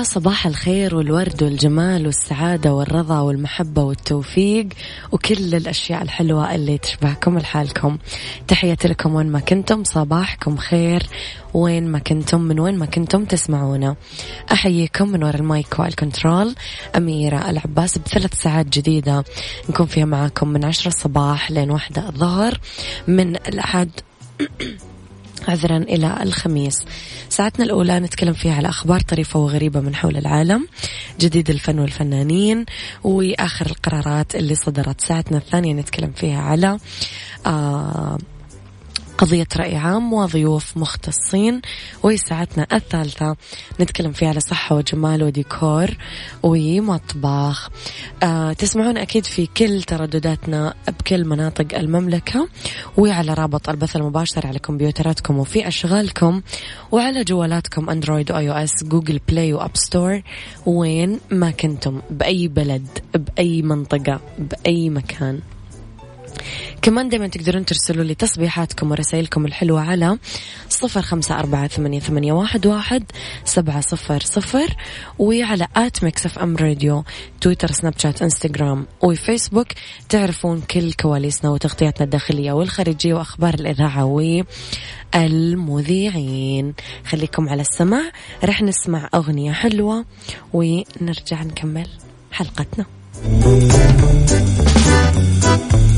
يا صباح الخير والورد والجمال والسعادة والرضا والمحبة والتوفيق وكل الأشياء الحلوة اللي تشبهكم لحالكم. تحياتي لكم وين ما كنتم صباحكم خير. وين ما كنتم من وين ما كنتم تسمعونا. أحييكم من وراء المايك وال control أميرة العباس بثلاث ساعات جديدة. نكون فيها معاكم من عشرة الصباح لين واحدة الظهر. من الأحد عذرا إلى الخميس. ساعتنا الأولى نتكلم فيها على أخبار طريفة وغريبة من حول العالم جديد الفن والفنانين وآخر القرارات اللي صدرت. ساعتنا الثانية نتكلم فيها على آه قضية رأي عام وضيوف مختصين وساعتنا الثالثة. نتكلم فيها على صحة وجمال وديكور ومطبخ. آه تسمعون أكيد في كل تردداتنا بكل مناطق المملكة وعلى رابط البث المباشر على كمبيوتراتكم وفي أشغالكم وعلى جوالاتكم Android و iOS Google Play و App Store وين ما كنتم بأي بلد بأي منطقة بأي مكان. كمان دايما تقدرون ترسلوا لي تصبيحاتكم ورسائلكم الحلوة على صفر خمسة أربعة ثمانية, ثمانية واحد, واحد سبعة صفر صفر وعلى at Mix FM Radio تويتر سناب شات إنستغرام وفيسبوك تعرفون كل كواليسنا وتغطياتنا الداخلية والخارجية وأخبار الإذاعة والمذيعين. خليكم على السمع رح نسمع أغنية حلوة ونرجع نكمل حلقتنا.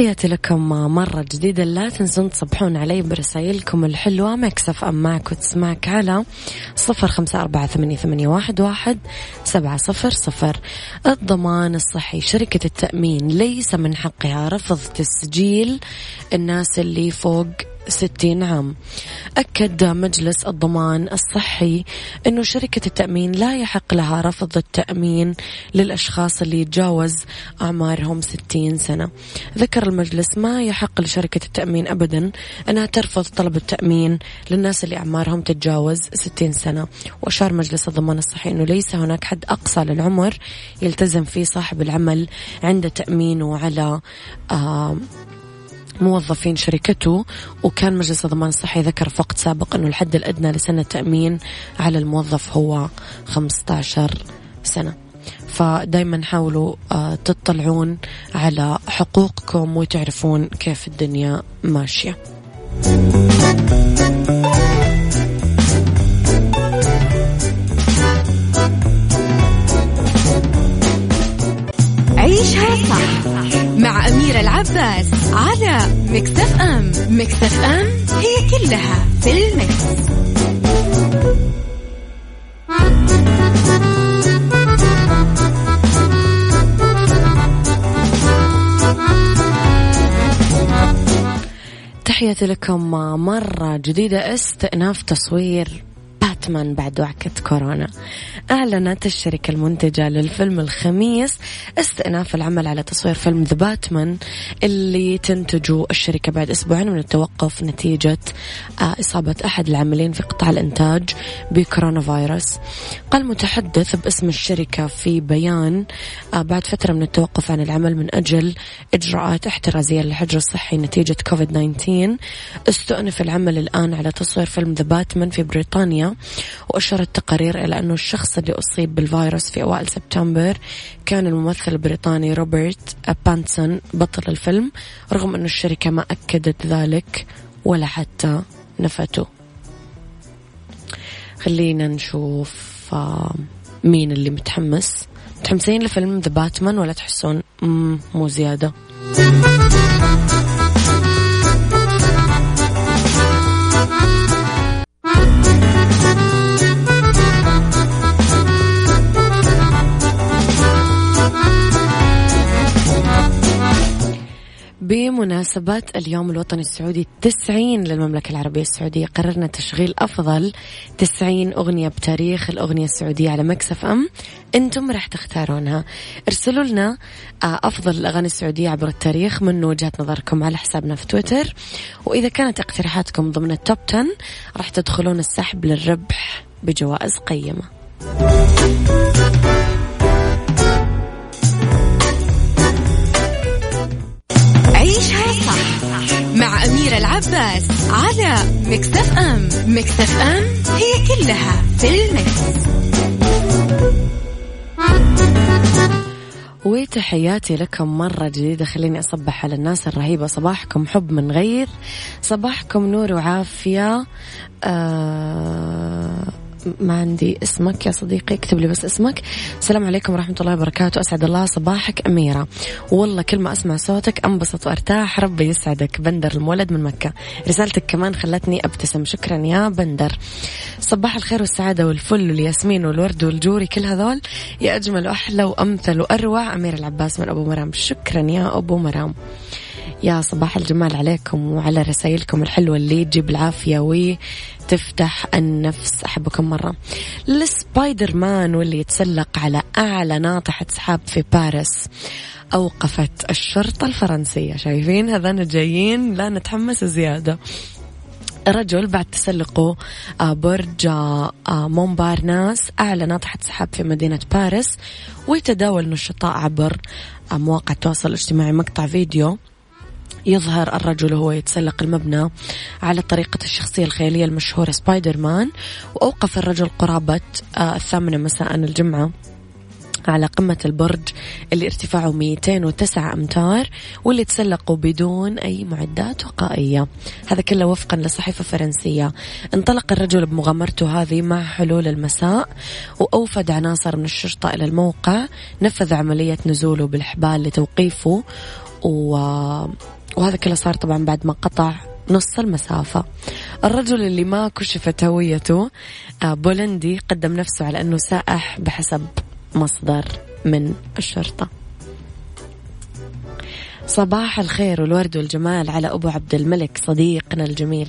تحياتي لكم مرة جديدة. لا تنسون تصبحون علي برسائلكم الحلوة. مكسف أم معك وتسمعك على صفر خمسة أربعة ثمانية, واحد سبعة صفر صفر. الضمان الصحي شركة التأمين ليس من حقها. رفض تسجيل الناس اللي فوق ستين عام. أكد مجلس الضمان الصحي أنه شركة التأمين لا يحق لها رفض التأمين للأشخاص اللي يتجاوز أعمارهم ستين سنة. ذكر المجلس ما يحق لشركة التأمين أبدا أنها ترفض طلب التأمين للناس اللي أعمارهم تتجاوز ستين سنة. وأشار مجلس الضمان الصحي أنه ليس هناك حد أقصى للعمر يلتزم فيه صاحب العمل عند تأمينه على آه موظفين شركته وكان مجلس الضمان الصحي ذكر في وقت سابق أنه الحد الأدنى لسنة تأمين على الموظف هو 15 سنة. فدايما حاولوا آه، تطلعون على حقوقكم وتعرفون كيف الدنيا ماشية. عيشها صح. مع أميرة العباس على مكتف أم مكتف أم هي كلها في المكس. تحياتي لكم مرة جديدة استئناف تصوير باتمان بعد وعكة كورونا. أعلنت الشركة المنتجة للفيلم الخميس استئناف العمل على تصوير فيلم ذا باتمان اللي تنتجه الشركة بعد أسبوعين من التوقف نتيجة آه، إصابة أحد العاملين في قطاع الإنتاج بكورونا فيروس. قال متحدث باسم الشركة في بيان آه، بعد فترة من التوقف عن العمل من أجل إجراءات احترازية للحجر الصحي نتيجة كوفيد 19 استؤنف العمل الآن على تصوير فيلم The Batman في بريطانيا. وأشارت التقارير إلى أنه الشخص اللي أصيب بالفيروس في أوائل سبتمبر كان الممثل البريطاني روبرت باتينسون بطل الفيلم رغم أن الشركة ما أكدت ذلك ولا حتى نفته. خلينا نشوف آه، مين اللي متحمس. متحمسين لفيلم ذا باتمان ولا تحسون؟ مو زيادة. بمناسبة اليوم الوطني السعودي التسعين للمملكة العربية السعودية قررنا تشغيل أفضل تسعين أغنية بتاريخ الأغنية السعودية على Mix FM. أنتم راح تختارونها. ارسلوا لنا آه، أفضل الأغاني السعودية عبر التاريخ من وجهة نظركم على حسابنا في تويتر. وإذا كانت اقتراحاتكم ضمن ال top 10 راح تدخلون السحب للربح بجوائز قيمة. مع أميرة العباس على مكتف أم. مكتف أم هي كلها في المكس. وتحياتي لكم مرة جديدة. خليني أصبح على الناس الرهيبة. صباحكم حب من غير. صباحكم نور وعافية. آه ما عندي اسمك يا صديقي اكتب لي بس اسمك. السلام عليكم ورحمة الله وبركاته. أسعد الله صباحك أميرة. والله كل ما أسمع صوتك أنبسط وأرتاح ربي يسعدك. بندر المولد من مكة. رسالتك كمان خلتني أبتسم. شكرا يا بندر. صباح الخير والسعادة والفل والياسمين والورد والجوري كل هذول يا أجمل وأحلى وأمثل وأروع. أميرة العباس من أبو مرام. شكرا يا أبو مرام. يا صباح الجمال عليكم وعلى رسائلكم الحلوة اللي تجيب العافية وتفتح النفس. أحبكم مرة. السبايدر مان واللي يتسلق على أعلى ناطحة سحاب في باريس. أوقفت الشرطة الفرنسية. شايفين؟ هذانا جايين. لا نتحمس زيادة. رجل بعد تسلقه آه، برج آه، مونبارناس أعلى ناطحة سحاب في مدينة باريس ويتداول النشطاء عبر آه، مواقع التواصل الاجتماعي مقطع فيديو. يظهر الرجل وهو يتسلق المبنى على طريقة الشخصية الخيالية المشهورة سبايدر مان وأوقف الرجل قرابة الثامنة مساء الجمعة على قمة البرج اللي ارتفاعه 209 أمتار واللي تسلقوا بدون أي معدات وقائية. هذا كله وفقا لصحيفة فرنسية. انطلق الرجل بمغامرته هذه مع حلول المساء وأوفد عناصر من الشرطة إلى الموقع. نفذ عملية نزوله بالحبال لتوقيفه و... وهذا كله صار طبعا بعد ما قطع نص المسافة. الرجل اللي ما كشفت هويته آه، بولندي قدم نفسه على أنه سائح بحسب مصدر من الشرطة. صباح الخير والورد والجمال على أبو عبد الملك صديقنا الجميل.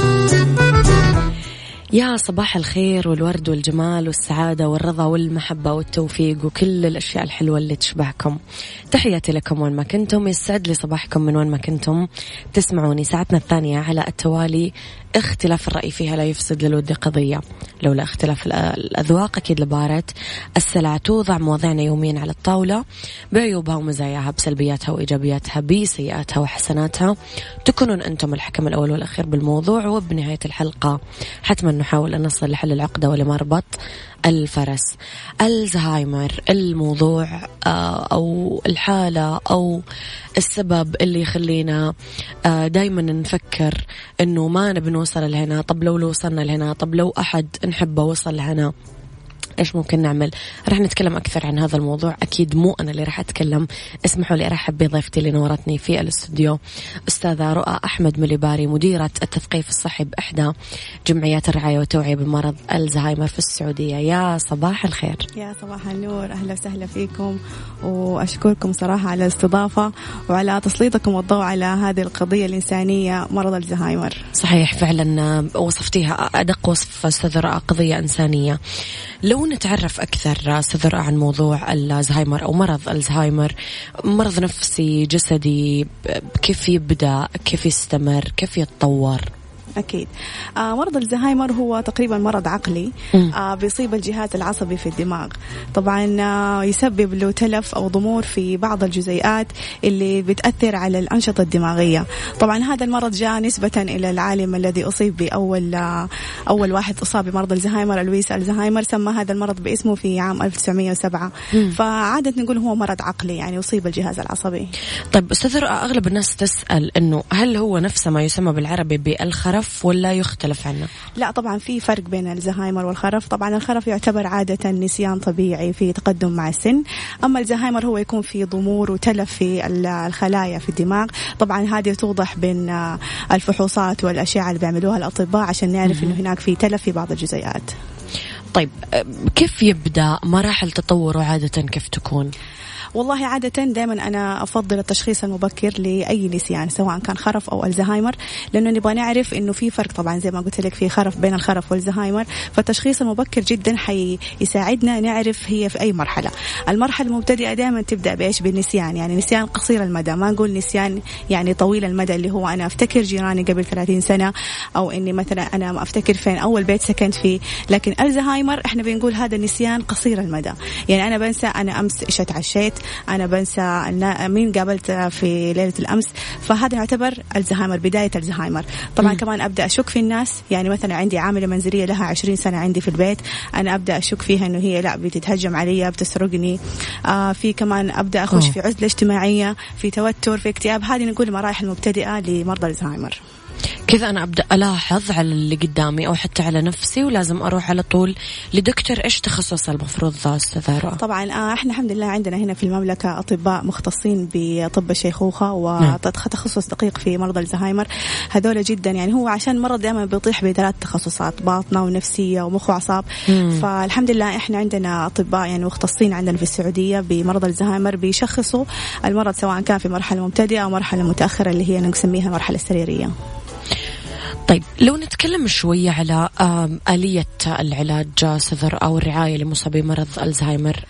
يا صباح الخير والورد والجمال والسعادة والرضا والمحبة والتوفيق وكل الأشياء الحلوة اللي تشبهكم. تحياتي لكم وين ما كنتم. يسعد لي صباحكم من وين ما كنتم. تسمعوني ساعتنا الثانية على التوالي اختلاف الرأي فيها لا يفسد للود قضية. لولا اختلاف الأذواق أكيد لبارة السلع توضع مواضيعنا يوميا على الطاولة بعيوبها ومزاياها بسلبياتها وإيجابياتها بسيئاتها وحسناتها. تكونون أنتم الحكم الأول والأخير بالموضوع وبنهاية الحلقة حتما نحاول أن نصل لحل العقدة ولمربط الفرس الزهايمر الموضوع آه، أو الحالة أو السبب اللي يخلينا آه، دايما نفكر أنه ما نبي نوصل لهنا طب لو وصلنا لهنا طب لو أحد نحبه وصل لهنا. إيش ممكن نعمل؟ راح نتكلم أكثر عن هذا الموضوع. أكيد مو أنا اللي راح أتكلم. اسمحوا لي أرحب بضيفتي اللي نورتني في الاستوديو. أستاذة رؤى أحمد مليباري مديرة التثقيف الصحي بإحدى جمعيات الرعاية والتوعية بمرض ألزهايمر في السعودية. يا صباح الخير. يا صباح النور. أهلا وسهلا فيكم. وأشكركم صراحة على الاستضافة وعلى تسليطكم الضوء على هذه القضية الإنسانية مرض الزهايمر صحيح فعلا وصفتيها أدق وصف أستاذة رؤى قضية إنسانية. لو نتعرف أكثر أستاذ عن موضوع الزهايمر أو مرض ألزهايمر مرض نفسي جسدي كيف يبدأ كيف يستمر كيف يتطور؟ أكيد. آه مرض الزهايمر هو تقريبا مرض عقلي آه بيصيب الجهاز العصبي في الدماغ. طبعا آه يسبب له تلف أو ضمور في بعض الجزيئات اللي بتأثر على الأنشطة الدماغية. طبعا هذا المرض جاء نسبة إلى العالم الذي أصيب بأول آه أول واحد أصاب بمرض الزهايمر لويس الزهايمر. سمى هذا المرض باسمه في عام 1907 مم. فعادة نقول هو مرض عقلي يعني يصيب الجهاز العصبي. طيب أستاذ أغلب الناس تسأل أنه هل هو نفسه ما يسمى بالعربي بالخرف؟ الخرف ولا يختلف عنه؟ لا طبعا في فرق بين الزهايمر والخرف، طبعا الخرف يعتبر عادة نسيان طبيعي في تقدم مع السن، أما الزهايمر هو يكون في ضمور وتلف في الخلايا في الدماغ، طبعا هذه توضح بين الفحوصات والأشعة اللي بيعملوها الأطباء عشان نعرف إنه هناك في تلف في بعض الجزيئات. طيب كيف يبدأ مراحل تطوره عادة كيف تكون؟ والله عادة دائما أنا أفضل التشخيص المبكر لأي نسيان سواء كان خرف أو ألزهايمر لأنه نبغى نعرف إنه في فرق طبعا زي ما قلت لك في خرف بين الخرف والزهايمر فالتشخيص المبكر جدا حيساعدنا نعرف هي في أي مرحلة. المرحلة المبتدئة دائما تبدأ بإيش؟ بالنسيان. يعني نسيان قصير المدى. ما نقول نسيان يعني طويل المدى اللي هو أنا أفتكر جيراني قبل 30 سنة أو إني مثلا أنا ما أفتكر فين أول بيت سكنت فيه. لكن ألزهايمر إحنا بنقول هذا نسيان قصير المدى. يعني أنا بنسى أنا أمس إيش أتعشيت أنا بنسى مين قابلت في ليلة الأمس فهذا يعتبر الزهايمر بداية الزهايمر طبعا م. كمان أبدأ أشك في الناس يعني مثلا عندي عاملة منزلية لها 20 سنة عندي في البيت أنا أبدأ أشك فيها إنه هي لا بتتهجم علي بتسرقني آه في كمان أبدأ أخش أوه. في عزلة اجتماعية في توتر في اكتئاب هذه نقول مراحل مبتدئة لمرضى الزهايمر كذا أنا أبدأ ألاحظ على اللي قدامي أو حتى على نفسي ولازم أروح على طول لدكتور إيش تخصص المفروض أستاذ طبعا آه، إحنا الحمد لله عندنا هنا في المملكة أطباء مختصين بطب الشيخوخة وتخصص دقيق في مرضى الزهايمر. هذول جدا يعني هو عشان مرض دائما بيطيح بثلاث تخصصات باطنة ونفسية ومخ وأعصاب. فالحمد لله إحنا عندنا أطباء يعني مختصين عندنا في السعودية بمرضى الزهايمر بيشخصوا المرض سواء كان في مرحلة مبتدئة أو مرحلة متأخرة اللي هي نسميها المرحلة السريرية. طيب لو نتكلم شوية على آلية العلاج صدر أو الرعاية لمصابي مرض ألزهايمر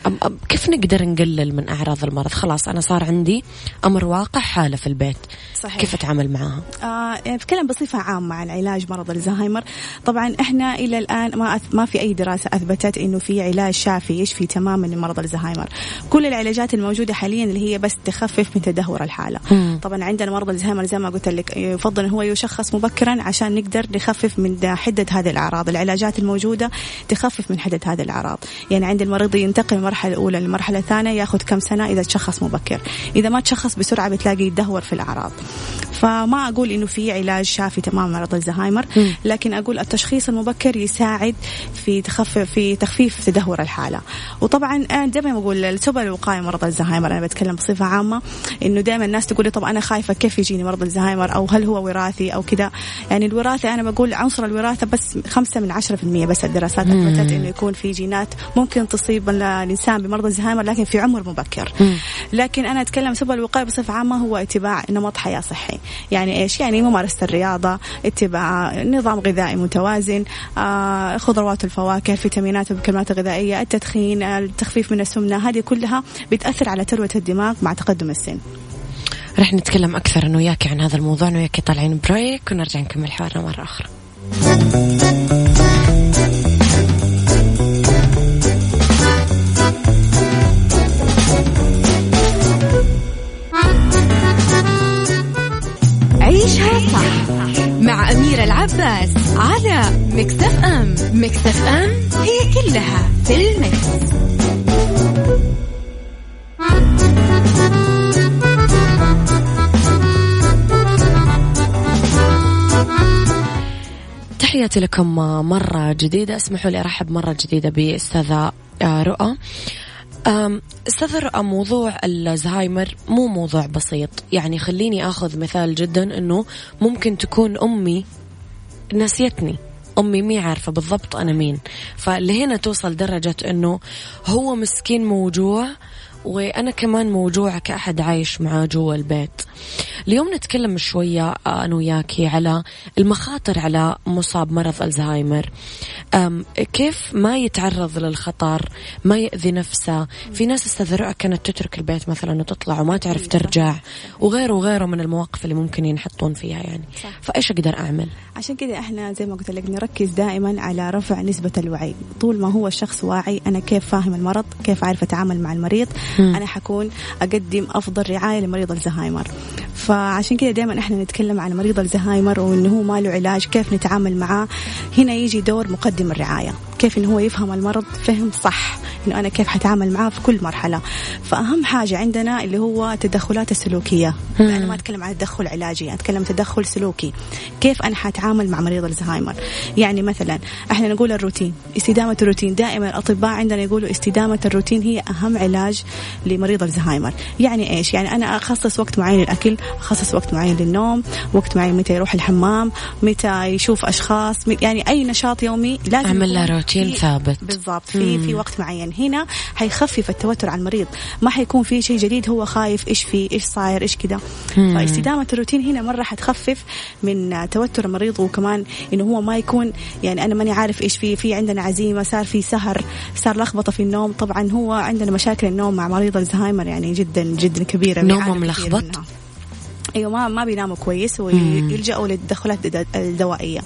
كيف نقدر نقلل من أعراض المرض؟ خلاص أنا صار عندي أمر واقع حالة في البيت. صحيح. كيف أتعامل معها؟ آه يعني بتكلم بصفة عامة عن علاج مرض ألزهايمر. طبعا إحنا إلى الآن ما ما في أي دراسة أثبتت إنه في علاج شافي يشفي تماما لمرض ألزهايمر. كل العلاجات الموجودة حاليا اللي هي بس تخفف من تدهور الحالة. م. طبعا عندنا مرض ألزهايمر زي ما قلت لك يفضل هو يشخص مبكرا عشان عشان نقدر نخفف من حدة هذه الأعراض. العلاجات الموجودة تخفف من حدة هذه الأعراض. يعني عند المريض ينتقل من المرحلة الأولى للمرحلة الثانية ياخذ كم سنة إذا تشخص مبكر. إذا ما تشخص بسرعة بتلاقي يدهور في الأعراض. فما أقول إنه في علاج شافي تماما مرض الزهايمر لكن أقول التشخيص المبكر يساعد في تخفف في تخفيف تدهور الحالة. وطبعا أنا دائما بقول سبل الوقاية مرض الزهايمر. أنا بتكلم بصفة عامة إنه دائما الناس تقول لي طب أنا خايفة كيف يجيني مرض الزهايمر؟ أو هل هو وراثي؟ أو كذا. يعني الوراثة أنا بقول عنصر الوراثة بس خمسة من عشرة في المية بس الدراسات أثبتت إنه يكون في جينات ممكن تصيب الإنسان بمرض الزهايمر لكن في عمر مبكر. لكن أنا أتكلم سبل الوقاية بصفة عامة هو اتباع نمط حياة صحي. يعني إيش؟ يعني ممارسة الرياضة اتباع نظام غذائي متوازن آه خضروات الفواكه الفيتامينات والمكملات الغذائية التدخين التخفيف من السمنة هذه كلها بتأثر على تروة الدماغ مع تقدم السن. رح نتكلم أكثر أنا وياك عن هذا الموضوع أنا وياك طالعين بريك ونرجع نكمل حوارنا مرة أخرى عيشها صح مع أميرة العباس على مكتف أم مكتف أم هي كلها في المكس. تحياتي لكم مرة جديدة. اسمحوا لي أرحب مرة جديدة بأستاذة آه، رؤى. أستاذ رؤى موضوع الزهايمر مو موضوع بسيط. يعني خليني آخذ مثال جدا إنه ممكن تكون أمي نسيتني. أمي مي عارفة بالضبط أنا مين. فلهنا توصل درجة إنه هو مسكين موجوع وأنا كمان موجوعة كأحد عايش معاه جوا البيت. اليوم نتكلم شوية آه، أنا وياكي على المخاطر على مصاب مرض ألزهايمر. كيف ما يتعرض للخطر ما يأذي نفسه. في ناس أستاذ كانت تترك البيت مثلا وتطلع وما تعرف ترجع وغيره وغيره من المواقف اللي ممكن ينحطون فيها يعني. صح. فإيش أقدر أعمل؟ عشان كذا إحنا زي ما قلت لك نركز دائما على رفع نسبة الوعي. طول ما هو الشخص واعي أنا كيف فاهم المرض كيف أعرف أتعامل مع المريض أنا حكون أقدم أفضل رعاية لمريض الزهايمر. فعشان كذا دائما إحنا نتكلم عن مريض الزهايمر وإنه هو ما له علاج كيف نتعامل معاه. هنا يجي دور مقدم الرعاية كيف إنه هو يفهم المرض فهم صح إنه أنا كيف حتعامل معاه في كل مرحلة. فأهم حاجة عندنا اللي هو التدخلات السلوكية. أنا ما أتكلم عن تدخل علاجي أتكلم تدخل سلوكي. كيف أنا حتعامل مع مريض الزهايمر؟ يعني مثلا إحنا نقول الروتين استدامة الروتين. دائما الأطباء عندنا يقولوا استدامة الروتين هي أهم علاج لمريض الزهايمر. يعني إيش؟ يعني أنا أخصص وقت معين للأكل أخصص وقت معين للنوم وقت معين متى يروح الحمام متى يشوف أشخاص يعني أي نشاط يومي لازم أعمل له روتين ثابت. بالضبط في في وقت معين. هنا حيخفف التوتر على المريض. ما حيكون في شيء جديد هو خايف إيش في إيش صاير إيش كذا فاستدامة الروتين هنا مرة حتخفف من توتر المريض وكمان إنه هو ما يكون يعني أنا ماني عارف إيش في في عندنا عزيمة صار في سهر صار لخبطة في النوم. طبعا هو عندنا مشاكل النوم مع مريض الزهايمر يعني جدا جدا كبيرة نومه ملخبط؟ إيوه ما ما بيناموا كويس ويلجأوا للتدخلات الدوائية.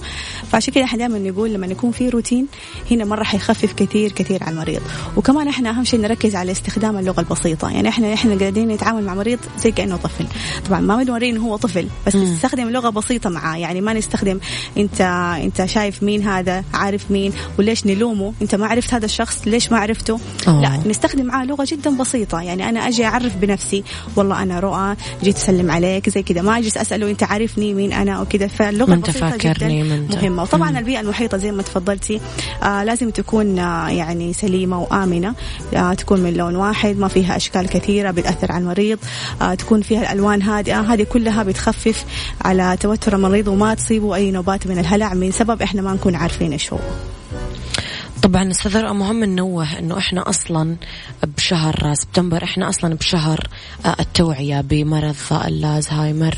فعشان كذا إحنا دائما نقول لما يكون في روتين هنا مره حيخفف كثير كثير على المريض. وكمان إحنا أهم شيء نركز على استخدام اللغة البسيطة. يعني إحنا إحنا قاعدين نتعامل مع مريض زي كأنه طفل. طبعا ما بنوريه إنه هو طفل بس نستخدم لغة بسيطة معاه. يعني ما نستخدم انت أنت شايف مين هذا عارف مين وليش نلومه؟ أنت ما عرفت هذا الشخص ليش ما عرفته؟ أوه. لا نستخدم معاه لغة جدا بسيطة. يعني أنا أجي أعرف بنفسي والله أنا رؤى جيت أسلم عليك زي كذا. ما أجلس اساله انت عارفني مين أنا وكذا فاللغة انت فاكرني جدا. مهمة. وطبعا مم. البيئة المحيطة زي ما تفضلتي آه لازم تكون آه يعني سليمة وآمنة. آه تكون من لون واحد ما فيها أشكال كثيرة بتأثر على المريض. آه تكون فيها الألوان هادئة. هذه كلها بتخفف على توتر المريض وما تصيبه أي نوبات من الهلع من سبب إحنا ما نكون عارفين إيش هو. طبعا أستاذ مهم ننوه إنه إحنا أصلا بشهر سبتمبر إحنا أصلا بشهر آه، التوعية بمرض الزهايمر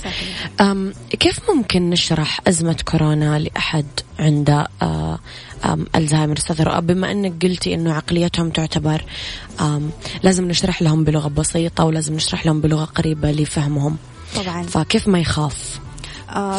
كيف ممكن نشرح أزمة كورونا لأحد عنده آه، ألزهايمر أستاذ بما إنك قلتي إنه عقليتهم تعتبر لازم نشرح لهم بلغة بسيطة ولازم نشرح لهم بلغة قريبة لفهمهم. طبعا. فكيف ما يخاف؟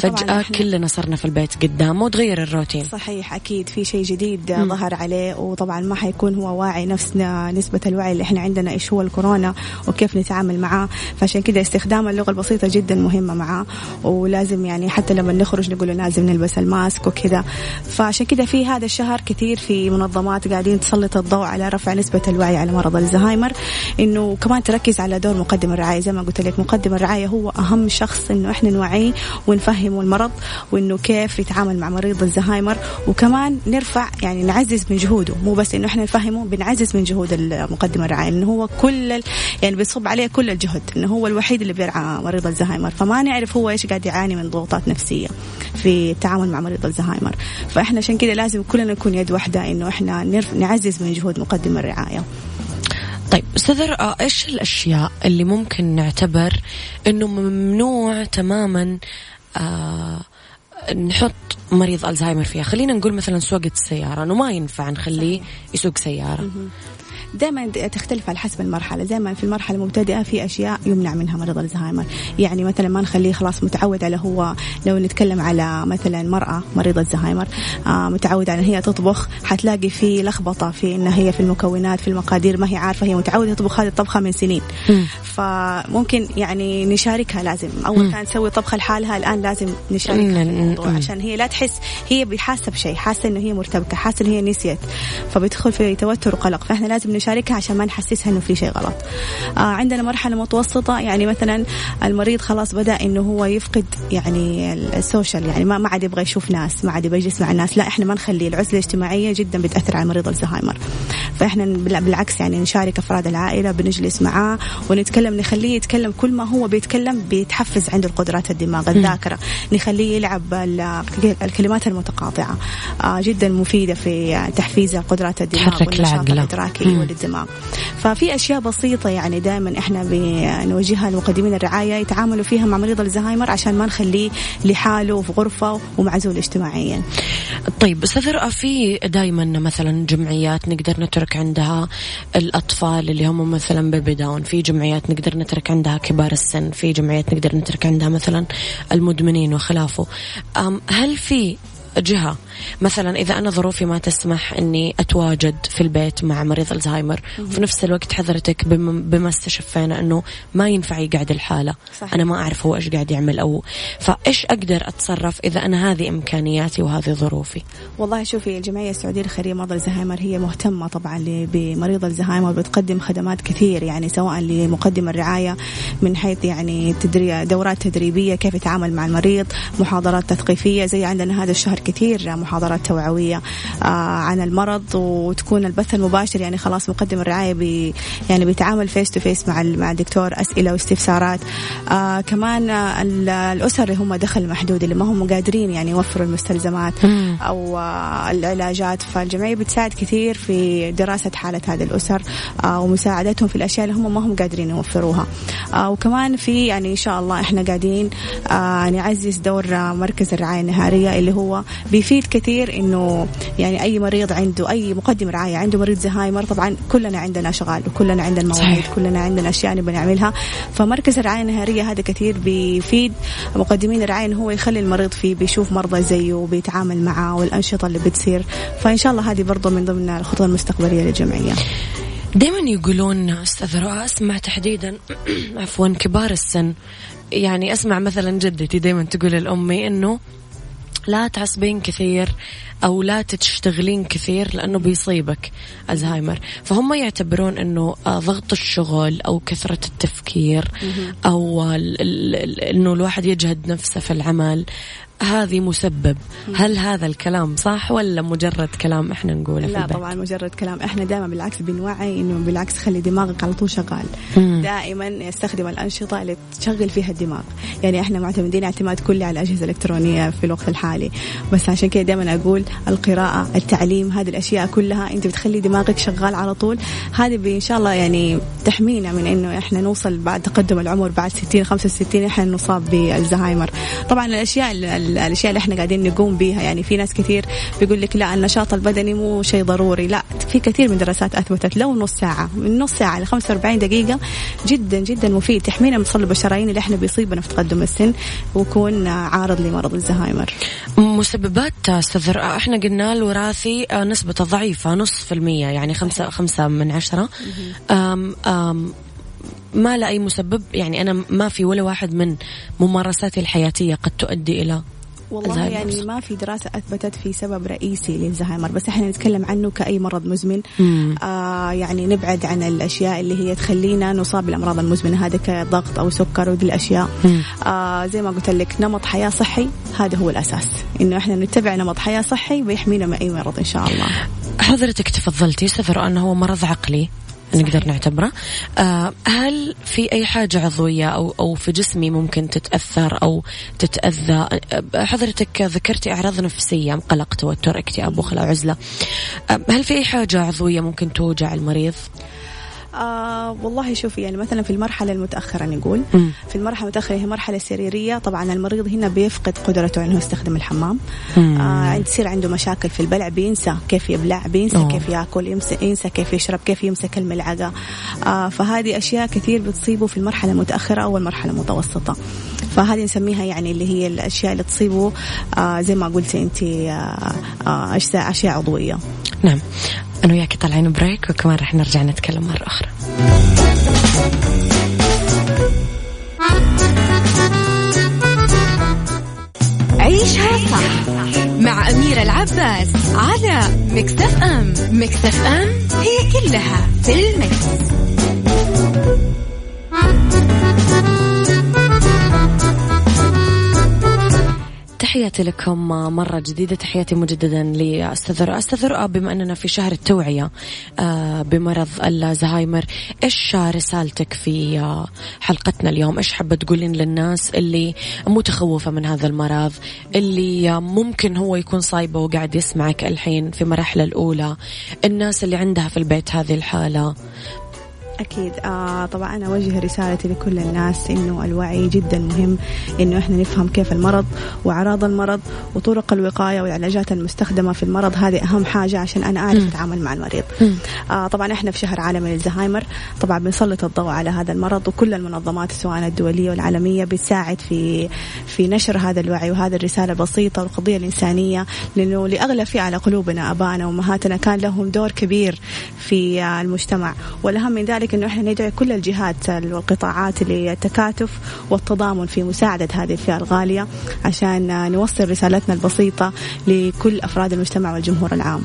فجأة كلنا صرنا في البيت قدامه وتغير الروتين. صحيح أكيد في شيء جديد مم. ظهر عليه وطبعا ما حيكون هو واعي نفسنا نسبة الوعي اللي إحنا عندنا إيش هو الكورونا وكيف نتعامل معاه. فعشان كده استخدام اللغة البسيطة جدا مهمة معاه ولازم يعني حتى لما نخرج نقول لازم نلبس الماسك وكذا. فعشان كده في هذا الشهر كثير في منظمات قاعدين تسلط الضوء على رفع نسبة الوعي على مرض الزهايمر. إنه كمان تركز على دور مقدم الرعاية زي ما قلت لك مقدم الرعاية هو أهم شخص إنه إحنا نوعيه ونفهمه المرض وإنه كيف يتعامل مع مريض الزهايمر. وكمان نرفع يعني نعزز من جهوده. مو بس إنه إحنا نفهمه بنعزز من جهود المقدم الرعاية. إنه هو كل يعني بيصب عليه كل الجهد. إنه هو الوحيد اللي بيرعى مريض الزهايمر. فما نعرف هو إيش قاعد يعاني من ضغوطات نفسية في التعامل مع مريض الزهايمر. فإحنا عشان كذا لازم كلنا نكون يد واحدة إنه إحنا نعزز من جهود مقدم الرعاية. طيب أستاذ إيش الأشياء اللي ممكن نعتبر إنه ممنوع تماما آه نحط مريض الزهايمر فيها. خلينا نقول مثلا سواقة السيارة إنه ما ينفع نخليه يسوق سيارة. دائما تختلف على حسب المرحلة. دائما في المرحلة المبتدئة في أشياء يمنع منها مريض الزهايمر يعني مثلا ما نخليه خلاص متعود على هو لو نتكلم على مثلا مرأة مريضة ألزهايمر آه متعوده على ان هي تطبخ حتلاقي في لخبطة في إن هي في المكونات في المقادير ما هي عارفة هي متعودة تطبخ هذه الطبخة من سنين. فممكن يعني نشاركها لازم. أول كانت تسوي طبخة لحالها الآن لازم نشاركها في الموضوع. عشان هي لا تحس هي بحاسة بشيء حاسة إنه هي مرتبكة حاسة انه هي نسيت. فبتدخل في توتر وقلق. فإحنا لازم نشاركها عشان ما نحسسها إنه في شيء غلط. آه عندنا مرحلة متوسطة يعني مثلا المريض خلاص بدأ إنه هو يفقد يعني السوشيال يعني ما ما عاد يبغى يشوف ناس ما عاد يبغى يجلس مع الناس. لا إحنا ما نخليه العزلة الاجتماعية جدا بتأثر على مريض الزهايمر. فإحنا بالعكس يعني نشارك أفراد العائلة بنجلس معاه ونتكلم نخليه يتكلم كل ما هو بيتكلم بيتحفز عنده القدرات الدماغ الذاكرة. نخليه يلعب الكلمات المتقاطعة. آه جدا مفيدة في تحفيز قدرات الدماغ والنشاط الإدراكي والدماغ ففي أشياء بسيطة يعني دائما إحنا بنوجهها لمقدمين الرعاية يتعاملوا فيها مع مريض الزهايمر عشان ما نخليه لحاله في غرفة ومعزول اجتماعيا. طيب أستاذ في دائما مثلا جمعيات نقدر نترك عندها الأطفال اللي هم مثلا بيبي داون في جمعيات نقدر نترك عندها كبار السن في جمعيات نقدر نترك عندها مثلا المدمنين وخلافه. هل في جهة مثلا إذا أنا ظروفي ما تسمح أني أتواجد في البيت مع مريض الزهايمر وفي نفس الوقت حضرتك بما استشفينا أنه ما ينفع يقعد الحالة. صحيح. أنا ما أعرف هو إيش قاعد يعمل أو فإيش أقدر أتصرف إذا أنا هذه إمكانياتي وهذه ظروفي؟ والله شوفي الجمعية السعودية الخيرية مرضى الزهايمر هي مهتمة طبعا بمريض الزهايمر بتقدم خدمات كثير يعني سواء لمقدم الرعاية من حيث يعني تدري دورات تدريبية كيف يتعامل مع المريض محاضرات تثقيفية زي عندنا هذا الشهر كثير محاضرات توعوية آه، عن المرض وتكون البث المباشر يعني خلاص مقدم الرعاية بي يعني بيتعامل face to face مع مع الدكتور أسئلة واستفسارات. آه كمان الأسر اللي هم دخل محدود اللي ما هم قادرين يعني يوفروا المستلزمات أو آه العلاجات. فالجمعية بتساعد كثير في دراسة حالة هذه الأسر ومساعدتهم في الأشياء اللي هم ما هم قادرين يوفروها. وكمان في يعني إن شاء الله إحنا قاعدين آه نعزز دور مركز الرعاية النهارية اللي هو بيفيد كثير إنه يعني أي مريض عنده أي مقدم رعاية عنده مريض زهايمر طبعا كلنا عندنا اشغال وكلنا عندنا مواعيد كلنا عندنا أشياء نبغى نعملها. فمركز الرعاية النهارية هذا كثير بيفيد. مقدمين الرعاية انه هو يخلي المريض فيه بيشوف مرضى زيه وبيتعامل معه والأنشطة اللي بتصير. فإن شاء الله هذه برضه من ضمن الخطط المستقبلية للجمعية. دائما يقولون أستاذ رؤى اسمع تحديدا عفوا كبار السن. يعني أسمع مثلا جدتي دائما تقول لأمي إنه لا تعصبين كثير أو لا تشتغلين كثير لأنه بيصيبك ألزهايمر. فهم يعتبرون إنه آه، ضغط الشغل أو كثرة التفكير أو إنه الواحد يجهد نفسه في العمل هذه مسبب. هل هذا الكلام صح ولا مجرد كلام إحنا نقوله لا؟ طبعا مجرد كلام. إحنا دائما بالعكس بنوعي إنه بالعكس خلي دماغك على طول شغال. دائما يستخدم الأنشطة اللي تشغل فيها الدماغ. يعني إحنا معتمدين اعتماد كلي على الأجهزة الإلكترونية في الوقت الحالي. بس عشان كذا دائما أقول القراءة التعليم هذه الأشياء كلها أنت بتخلي دماغك شغال على طول. هذه إن شاء الله يعني تحمينا من إنه إحنا نوصل بعد تقدم العمر بعد 60 65 إحنا نصاب بالزهايمر. طبعا الأشياء الأشياء اللي إحنا قاعدين نقوم بها يعني في ناس كثير بيقول لك لا النشاط البدني مو شيء ضروري. لا في كثير من دراسات أثبتت لو نص ساعة من نص ساعة ل 45 دقيقة جدا جدا مفيد. تحمينا من تصلب الشرايين اللي إحنا بيصيبنا في تقدم السن ويكون عارض لمرض الزهايمر. مسببات أستاذ إحنا قلنا الوراثي نسبته ضعيفه نص في المية يعني خمسة خمسة من عشرة. أم أم ما لا أي مسبب؟ يعني أنا ما في ولا واحد من ممارساتي الحياتية قد تؤدي إلى والله يعني ما في دراسة أثبتت في سبب رئيسي للزهايمر بس إحنا نتكلم عنه كأي مرض مزمن. آه يعني نبعد عن الأشياء اللي هي تخلينا نصاب بالأمراض المزمنة هذا كضغط أو سكر ودي الأشياء. آه زي ما قلت لك نمط حياة صحي هذا هو الأساس. إنه إحنا نتبع نمط حياة صحي بيحمينا من أي مرض إن شاء الله. حضرتك تفضلتي سفر أنه هو مرض عقلي. نقدر نعتبره. آه هل في أي حاجة عضوية أو أو في جسمي ممكن تتأثر أو تتأذى؟ آه حضرتك ذكرتي أعراض نفسية قلق توتر اكتئاب وخلاء عزلة آه هل في أي حاجة عضوية ممكن توجع المريض؟ آه والله شوفي يعني مثلا في المرحلة المتأخرة نقول. في المرحلة المتأخرة هي مرحلة سريرية طبعا المريض هنا بيفقد قدرته إنه يستخدم الحمام مم. آه تصير عنده مشاكل في البلع بينسى كيف يبلع بينسى أوه. كيف يأكل يمس- ينسى كيف يشرب كيف يمسك الملعقة آه فهذه أشياء كثير بتصيبه في المرحلة المتأخرة أو المرحلة المتوسطة فهذه نسميها يعني اللي هي الأشياء اللي تصيبه آه زي ما قلتي انت آه آه أشياء عضوية نعم أنا وياك طالعين بريك وكمان رح نرجع نتكلم مرة أخرى عيشها صح مع أميرة العباس على مكتف أم مكتف أم هي كلها في المكس. تحياتي لكم مرة جديدة تحياتي مجددا لأستاذ رؤى أستاذ رؤى بما أننا في شهر التوعية آه، بمرض الزهايمر إيش رسالتك في آه، حلقتنا اليوم؟ إيش حابة تقولين للناس اللي متخوفة من هذا المرض اللي آه، ممكن هو يكون صايبة وقاعد يسمعك الحين في مراحله الأولى الناس اللي عندها في البيت هذه الحالة؟ أكيد. آه طبعا أنا أوجه رسالتي لكل الناس إنه الوعي جدا مهم إنه إحنا نفهم كيف المرض وأعراض المرض وطرق الوقاية والعلاجات المستخدمة في المرض. هذه أهم حاجة عشان أنا أعرف أتعامل مع المريض. آه طبعا إحنا في شهر عالمي للزهايمر. طبعا بنسلط الضوء على هذا المرض وكل المنظمات سواء الدولية والعالمية بتساعد في في نشر هذا الوعي وهذه الرسالة البسيطة والقضية الإنسانية لأنه لأغلى فئة على قلوبنا أبائنا وأمهاتنا كان لهم دور كبير في المجتمع. والأهم من ذلك أنه إحنا ندعي كل الجهات والقطاعات للتكاتف والتضامن في مساعدة هذه الفئة الغالية عشان نوصل رسالتنا البسيطة لكل أفراد المجتمع والجمهور العام.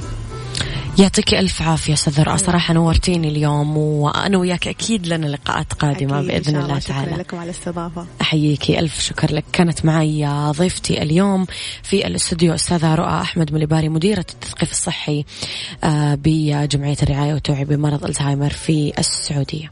يعطيك ألف عافية أستاذ رؤى صراحة نورتيني اليوم وأنا وياك أكيد لنا لقاءات قادمة أكيد بإذن الله شكرا تعالى. لكم على الاستضافة. أحييكي. ألف شكر لك. كانت معي ضيفتي اليوم في الاستوديو أستاذة رؤى أحمد مليباري مديرة التثقيف الصحي آه، بجمعية الرعاية والتوعية بمرض ألزهايمر في السعودية.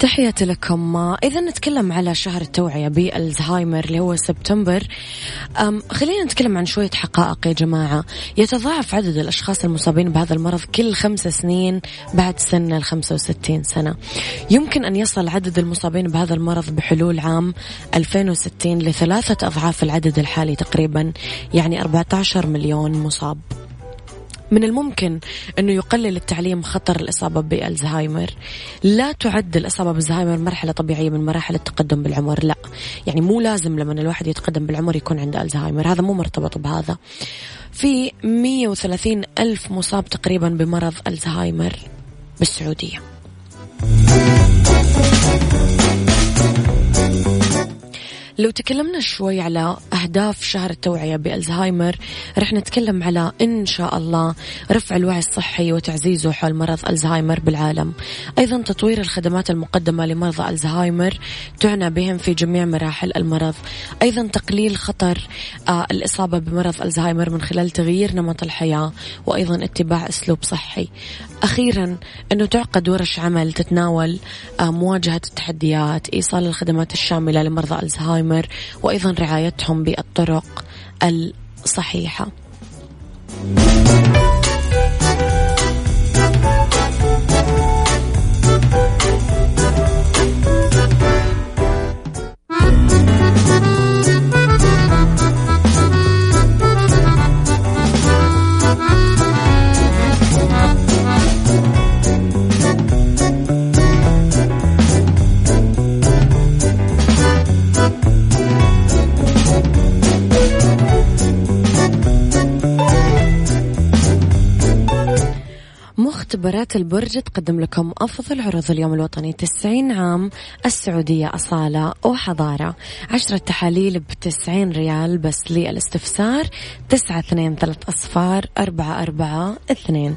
تحياتي لكم. إذا نتكلم على شهر التوعية بالزهايمر اللي هو سبتمبر خلينا نتكلم عن شوية حقائق يا جماعة. يتضاعف عدد الأشخاص المصابين بهذا المرض كل خمس سنين بعد سن ال 65 سنة. يمكن أن يصل عدد المصابين بهذا المرض بحلول عام 2060 لثلاثة أضعاف العدد الحالي تقريبا يعني 14 مليون مصاب. من الممكن أنه يقلل التعليم خطر الإصابة بالزهايمر لا تعد الإصابة بالزهايمر مرحلة طبيعية من مراحل التقدم بالعمر لا. يعني مو لازم لما الواحد يتقدم بالعمر يكون عنده ألزهايمر هذا مو مرتبط بهذا. في 130 ألف مصاب تقريبا بمرض ألزهايمر بالسعودية. لو تكلمنا شوي على أهداف شهر التوعية بألزهايمر رح نتكلم على إن شاء الله رفع الوعي الصحي وتعزيزه حول مرض ألزهايمر بالعالم. أيضا تطوير الخدمات المقدمة لمرضى ألزهايمر تعنى بهم في جميع مراحل المرض. أيضا تقليل خطر آه الإصابة بمرض ألزهايمر من خلال تغيير نمط الحياة وأيضا اتباع أسلوب صحي. أخيرا أنه تعقد ورش عمل تتناول آه مواجهة التحديات إيصال الخدمات الشاملة لمرضى ألزهايمر وأيضا رعايتهم بالطرق الصحيحة. فنادق البرج تقدم لكم أفضل عروض اليوم الوطني 90 عام السعودية أصالة وحضارة. 10 تحاليل ب 90 ريال بس للاستفسار. 9 2 3 أصفار 4 4 2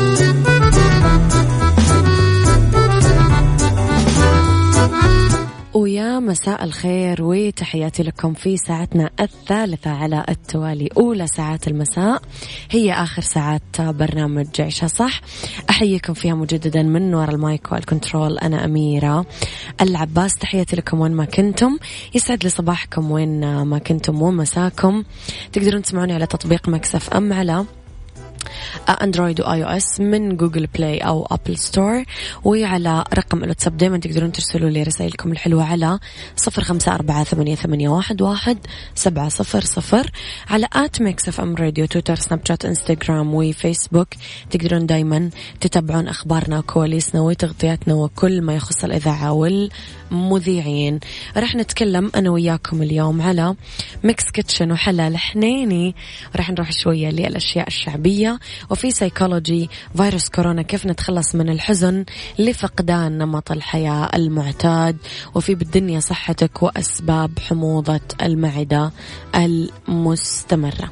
ويا مساء الخير وتحياتي لكم في ساعتنا الثالثة على التوالي أولى ساعات المساء. هي آخر ساعات برنامج عيشها صح أحييكم فيها مجددا من وراء ال mic وال control. أنا أميرة العباس. تحياتي لكم وين ما كنتم. يسعد لي صباحكم وين ما كنتم ومساكم. تقدرون تسمعوني على تطبيق Mix FM على Android و iOS من Google Play أو Apple Store وعلى رقم الواتساب دائما تقدرون ترسلوا لي رسائلكم الحلوة على صفر خمسة أربعة ثمانية, ثمانية واحد, واحد سبعة صفر صفر. على at Mix FM Radio تويتر سناب شات انستغرام وفيسبوك تقدرون دائما تتابعون أخبارنا وكواليسنا وتغطياتنا وكل ما يخص الإذاعة والمذيعين. راح نتكلم أنا وياكم اليوم على Mix Kitchen وحلا حنيني. راح نروح شوية للأشياء الشعبية. وفي سيكولوجي فيروس كورونا كيف نتخلص من الحزن لفقدان نمط الحياة المعتاد وفي بالدنيا صحتك وأسباب حموضة المعدة المستمرة.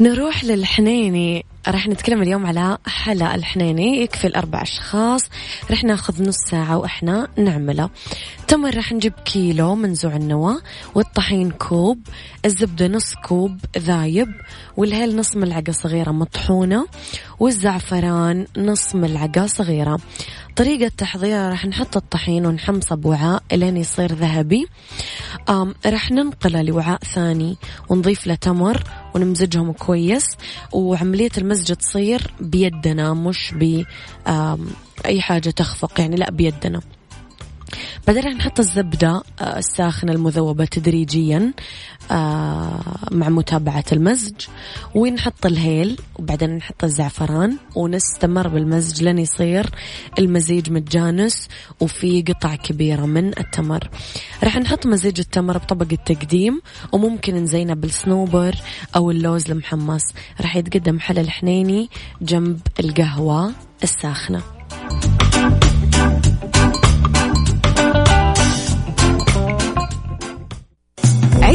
نروح للحنيني. راح نتكلم اليوم على حلا الحنيني. يكفي الأربع أشخاص. راح ناخذ نص ساعة وإحنا نعمله. تمر راح نجيب كيلو منزوع النوى والطحين كوب الزبدة نص كوب ذايب والهيل نص ملعقة صغيرة مطحونة والزعفران نص ملعقة صغيرة. طريقة تحضيرها راح نحط الطحين ونحمصه بوعاء لين يصير ذهبي. راح ننقله لوعاء ثاني ونضيف له تمر ونمزجهم كويس. وعملية المزج تصير بيدنا مش بأي حاجة تخفق يعني لا بيدنا. بعدين راح نحط الزبدة آه، الساخنة المذوبة تدريجيا آه، مع متابعة المزج ونحط الهيل وبعدين نحط الزعفران ونستمر بالمزج لين يصير المزيج متجانس وفي قطع كبيرة من التمر. راح نحط مزيج التمر بطبق التقديم وممكن نزينه بالصنوبر أو اللوز المحمص. راح يتقدم حلا الحنيني جنب القهوة الساخنة.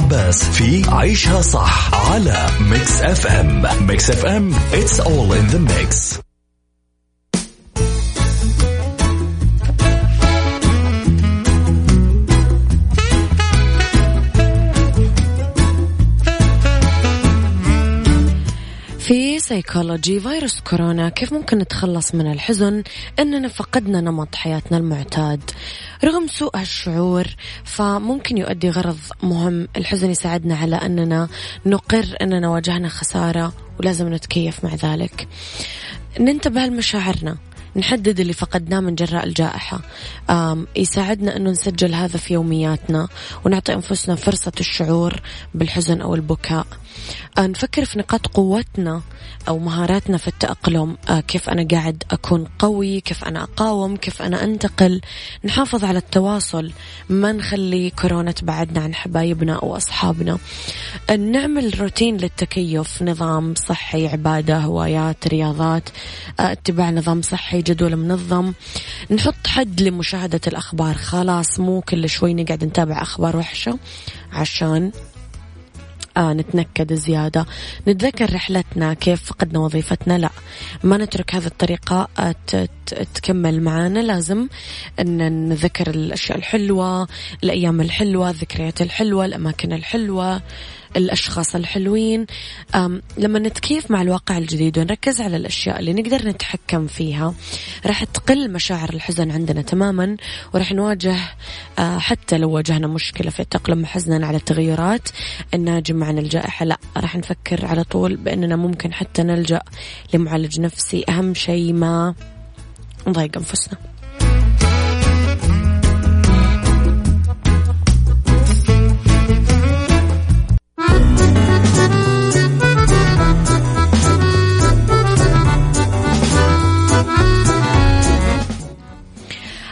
psychology مع أميرة العباس في عيشها صح على Mix FM Mix FM it's all in the mix. سيكولوجي فيروس كورونا كيف ممكن نتخلص من الحزن؟ إننا فقدنا نمط حياتنا المعتاد. رغم سوء هالشعور فممكن يؤدي غرض مهم. الحزن يساعدنا على إننا نقر إننا واجهنا خسارة ولازم نتكيف مع ذلك. ننتبه لمشاعرنا. نحدد اللي فقدناه من جراء الجائحة. يساعدنا أنه نسجل هذا في يومياتنا ونعطي أنفسنا فرصة الشعور بالحزن أو البكاء. نفكر في نقاط قوتنا أو مهاراتنا في التأقلم. آه، كيف أنا قاعد أكون قوي كيف أنا أقاوم كيف أنا أنتقل. نحافظ على التواصل. ما نخلي كورونا تبعدنا عن حبايبنا أو أصحابنا. نعمل روتين للتكيف. نظام صحي عبادة هوايات رياضات. اتباع نظام صحي جدول منظم. نحط حد لمشاهدة الأخبار. خلاص مو كل شوي نقعد نتابع أخبار وحشة عشان آه نتنكد زيادة. نتذكر رحلتنا كيف فقدنا وظيفتنا؟ لا. ما نترك هذه الطريقة آه، تكمل معانا. لازم أن نذكر الأشياء الحلوة الأيام الحلوة الذكريات الحلوة الأماكن الحلوة. الأشخاص الحلوين. لما نتكيف مع الواقع الجديد ونركز على الأشياء اللي نقدر نتحكم فيها راح تقل مشاعر الحزن عندنا تماما وراح نواجه آه، حتى لو واجهنا مشكلة في التأقلم حزنا على التغيرات الناجمة عن الجائحة لا راح نفكر على طول بأننا ممكن حتى نلجأ لمعالج نفسي. أهم شيء ما نضايق أنفسنا.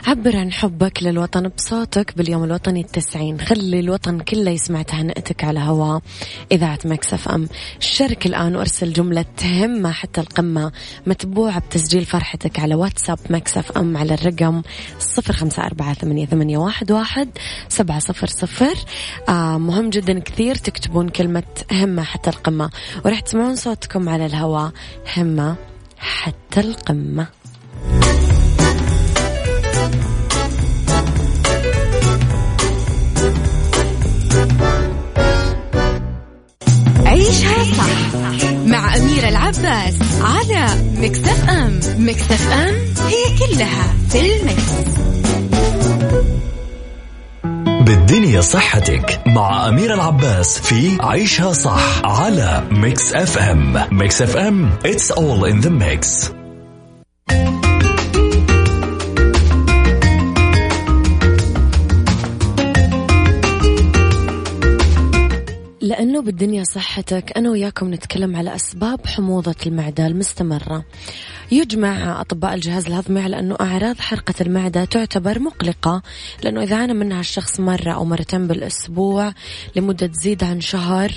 عبر عن حبك للوطن بصوتك باليوم الوطني التسعين. خلي الوطن كله يسمع تهنئتك على هواء إذاعة Mix FM. شارك الآن وارسل جملة همة حتى القمة. متبوعة بتسجيل فرحتك على واتساب Mix FM على الرقم صفر خمسة أربعة ثمانية, واحد, سبعة صفر صفر. آه مهم جدا كثير تكتبون كلمة همة حتى القمة. وراح تسمعون صوتكم على الهواء همة حتى القمة. مع أميرة العباس على Mix FM. Mix FM هي كلها في ال mix. بالدنيا صحتك مع أميرة العباس في عيشها صح على Mix FM. Mix FM it's all in the mix. لأنه بالدنيا صحتك أنا وياكم نتكلم على أسباب حموضة المعدة المستمرة. يجمع أطباء الجهاز الهضمي على أنه أعراض حرقة المعدة تعتبر مقلقة لأنه إذا عانى منها الشخص مرة أو مرتين بالأسبوع لمدة تزيد عن شهر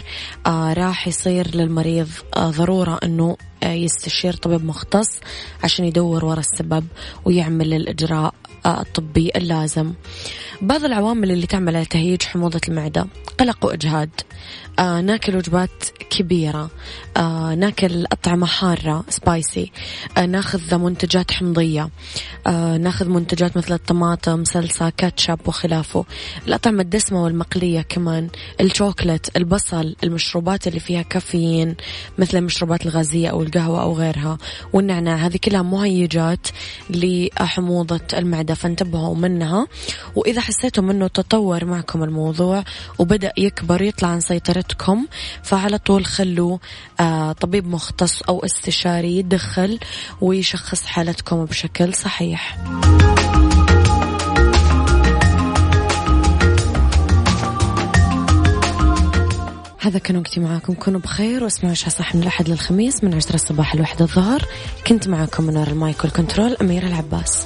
آه راح يصير للمريض آه ضرورة أنه آه يستشير طبيب مختص عشان يدور وراء السبب ويعمل الإجراء. الطبي اللازم. بعض العوامل اللي تعمل على تهيج حموضة المعدة قلق وإجهاد آه ناكل وجبات كبيرة آه ناكل أطعمة حارة سبايسي آه ناخذ منتجات حمضية آه ناخذ منتجات مثل الطماطم صلصة كاتشب وخلافه. الأطعمة الدسمة والمقلية كمان الشوكولات البصل المشروبات اللي فيها كافيين مثل المشروبات الغازية أو القهوة أو غيرها والنعناع. هذه كلها مهيجات لحموضة المعدة. فانتبهوا منها. وإذا حسيتوا منه تطور معكم الموضوع وبدأ يكبر يطلع عن سيطرتكم فعلى طول خلوا آه طبيب مختص أو استشاري يدخل ويشخص حالتكم بشكل صحيح. هذا كان وقتي معاكم. كونوا بخير واسمعوا عشاء صح من الأحد للخميس من عشرة الصباح لواحد الظهر. كنت معاكم من المايك والكنترول أميرة العباس.